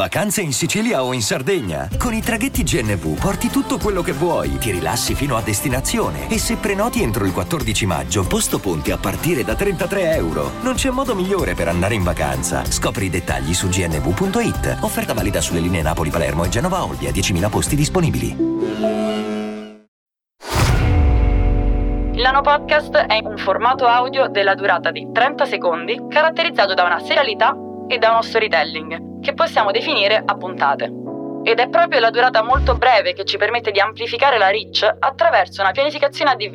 Vacanze in Sicilia o in Sardegna? Con i traghetti GNV porti tutto quello che vuoi, ti rilassi fino a destinazione e se prenoti entro il 14 maggio, posto ponti a partire da 33 euro. Non c'è modo migliore per andare in vacanza. Scopri i dettagli su gnv.it. Offerta valida sulle linee Napoli-Palermo e Genova-Olbia, 10.000 posti disponibili. Il Podcast è un formato audio della durata di 30 secondi, caratterizzato da una serialità e da uno storytelling, che possiamo definire a puntate. Ed è proprio la durata molto breve che ci permette di amplificare la reach attraverso una pianificazione ADV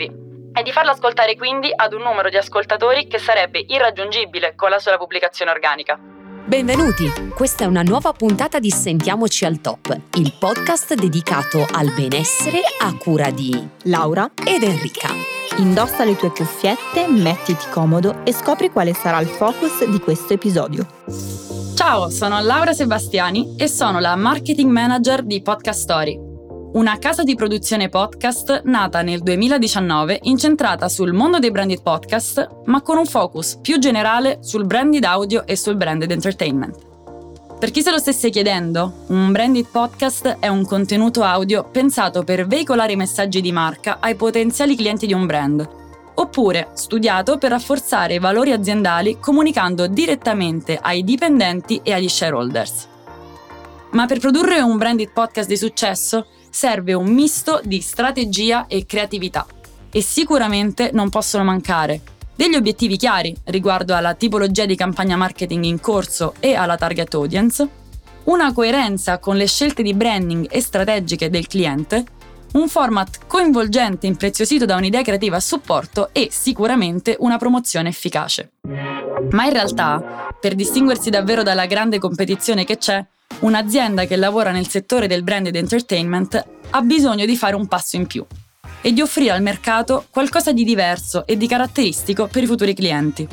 e di farla ascoltare quindi ad un numero di ascoltatori che sarebbe irraggiungibile con la sola pubblicazione organica. Benvenuti! Questa è una nuova puntata di Sentiamoci al Top, il podcast dedicato al benessere a cura di Laura ed Enrica. Indossa le tue cuffiette, mettiti comodo e scopri quale sarà il focus di questo episodio. Ciao, sono Laura Sebastiani e sono la marketing manager di Podcast Story, una casa di produzione podcast nata nel 2019 incentrata sul mondo dei branded podcast, ma con un focus più generale sul branded audio e sul branded entertainment. Per chi se lo stesse chiedendo, un branded podcast è un contenuto audio pensato per veicolare messaggi di marca ai potenziali clienti di un brand, oppure studiato per rafforzare i valori aziendali comunicando direttamente ai dipendenti e agli shareholders. Ma per produrre un branded podcast di successo serve un misto di strategia e creatività e sicuramente non possono mancare degli obiettivi chiari riguardo alla tipologia di campagna marketing in corso e alla target audience, una coerenza con le scelte di branding e strategiche del cliente, un format coinvolgente impreziosito da un'idea creativa a supporto e sicuramente una promozione efficace. Ma in realtà, per distinguersi davvero dalla grande competizione che c'è, un'azienda che lavora nel settore del branded entertainment ha bisogno di fare un passo in più e di offrire al mercato qualcosa di diverso e di caratteristico per i futuri clienti.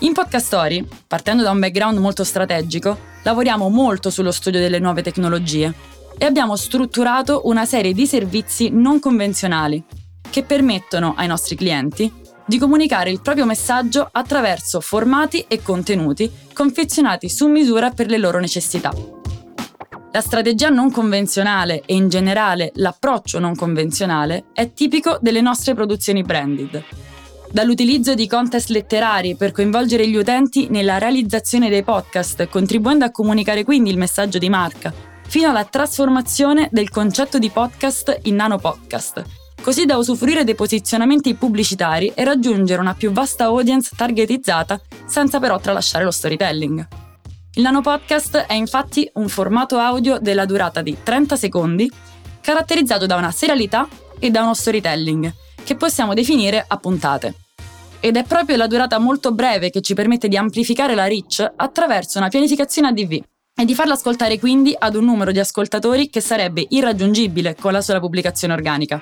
In Podcast Story, partendo da un background molto strategico, lavoriamo molto sullo studio delle nuove tecnologie e abbiamo strutturato una serie di servizi non convenzionali che permettono ai nostri clienti di comunicare il proprio messaggio attraverso formati e contenuti confezionati su misura per le loro necessità. La strategia non convenzionale e in generale l'approccio non convenzionale è tipico delle nostre produzioni branded. Dall'utilizzo di contest letterari per coinvolgere gli utenti nella realizzazione dei podcast, contribuendo a comunicare quindi il messaggio di marca, fino alla trasformazione del concetto di podcast in nano podcast, così da usufruire dei posizionamenti pubblicitari e raggiungere una più vasta audience targetizzata senza però tralasciare lo storytelling. Il Nano Podcast è infatti un formato audio della durata di 30 secondi, caratterizzato da una serialità e da uno storytelling, che possiamo definire a puntate. Ed è proprio la durata molto breve che ci permette di amplificare la reach attraverso una pianificazione ADV e di farla ascoltare quindi ad un numero di ascoltatori che sarebbe irraggiungibile con la sola pubblicazione organica.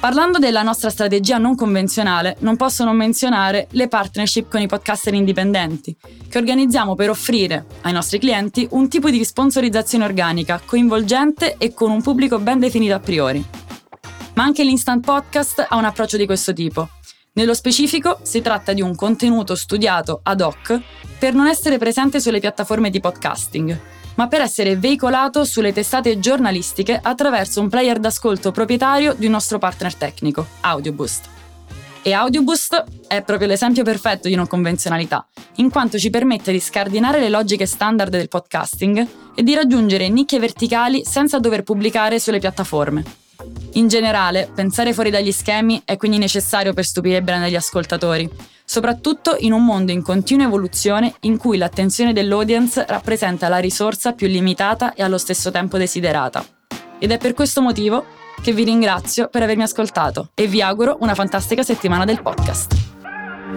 Parlando della nostra strategia non convenzionale, non posso non menzionare le partnership con i podcaster indipendenti, che organizziamo per offrire ai nostri clienti un tipo di sponsorizzazione organica, coinvolgente e con un pubblico ben definito a priori. Ma anche l'Instant Podcast ha un approccio di questo tipo. Nello specifico si tratta di un contenuto studiato ad hoc per non essere presente sulle piattaforme di podcasting, ma per essere veicolato sulle testate giornalistiche attraverso un player d'ascolto proprietario di un nostro partner tecnico, AudioBoost. E AudioBoost è proprio l'esempio perfetto di non convenzionalità, in quanto ci permette di scardinare le logiche standard del podcasting e di raggiungere nicchie verticali senza dover pubblicare sulle piattaforme. In generale, pensare fuori dagli schemi è quindi necessario per stupire bene gli ascoltatori, soprattutto in un mondo in continua evoluzione in cui l'attenzione dell'audience rappresenta la risorsa più limitata e allo stesso tempo desiderata. Ed è per questo motivo che vi ringrazio per avermi ascoltato e vi auguro una fantastica settimana del podcast.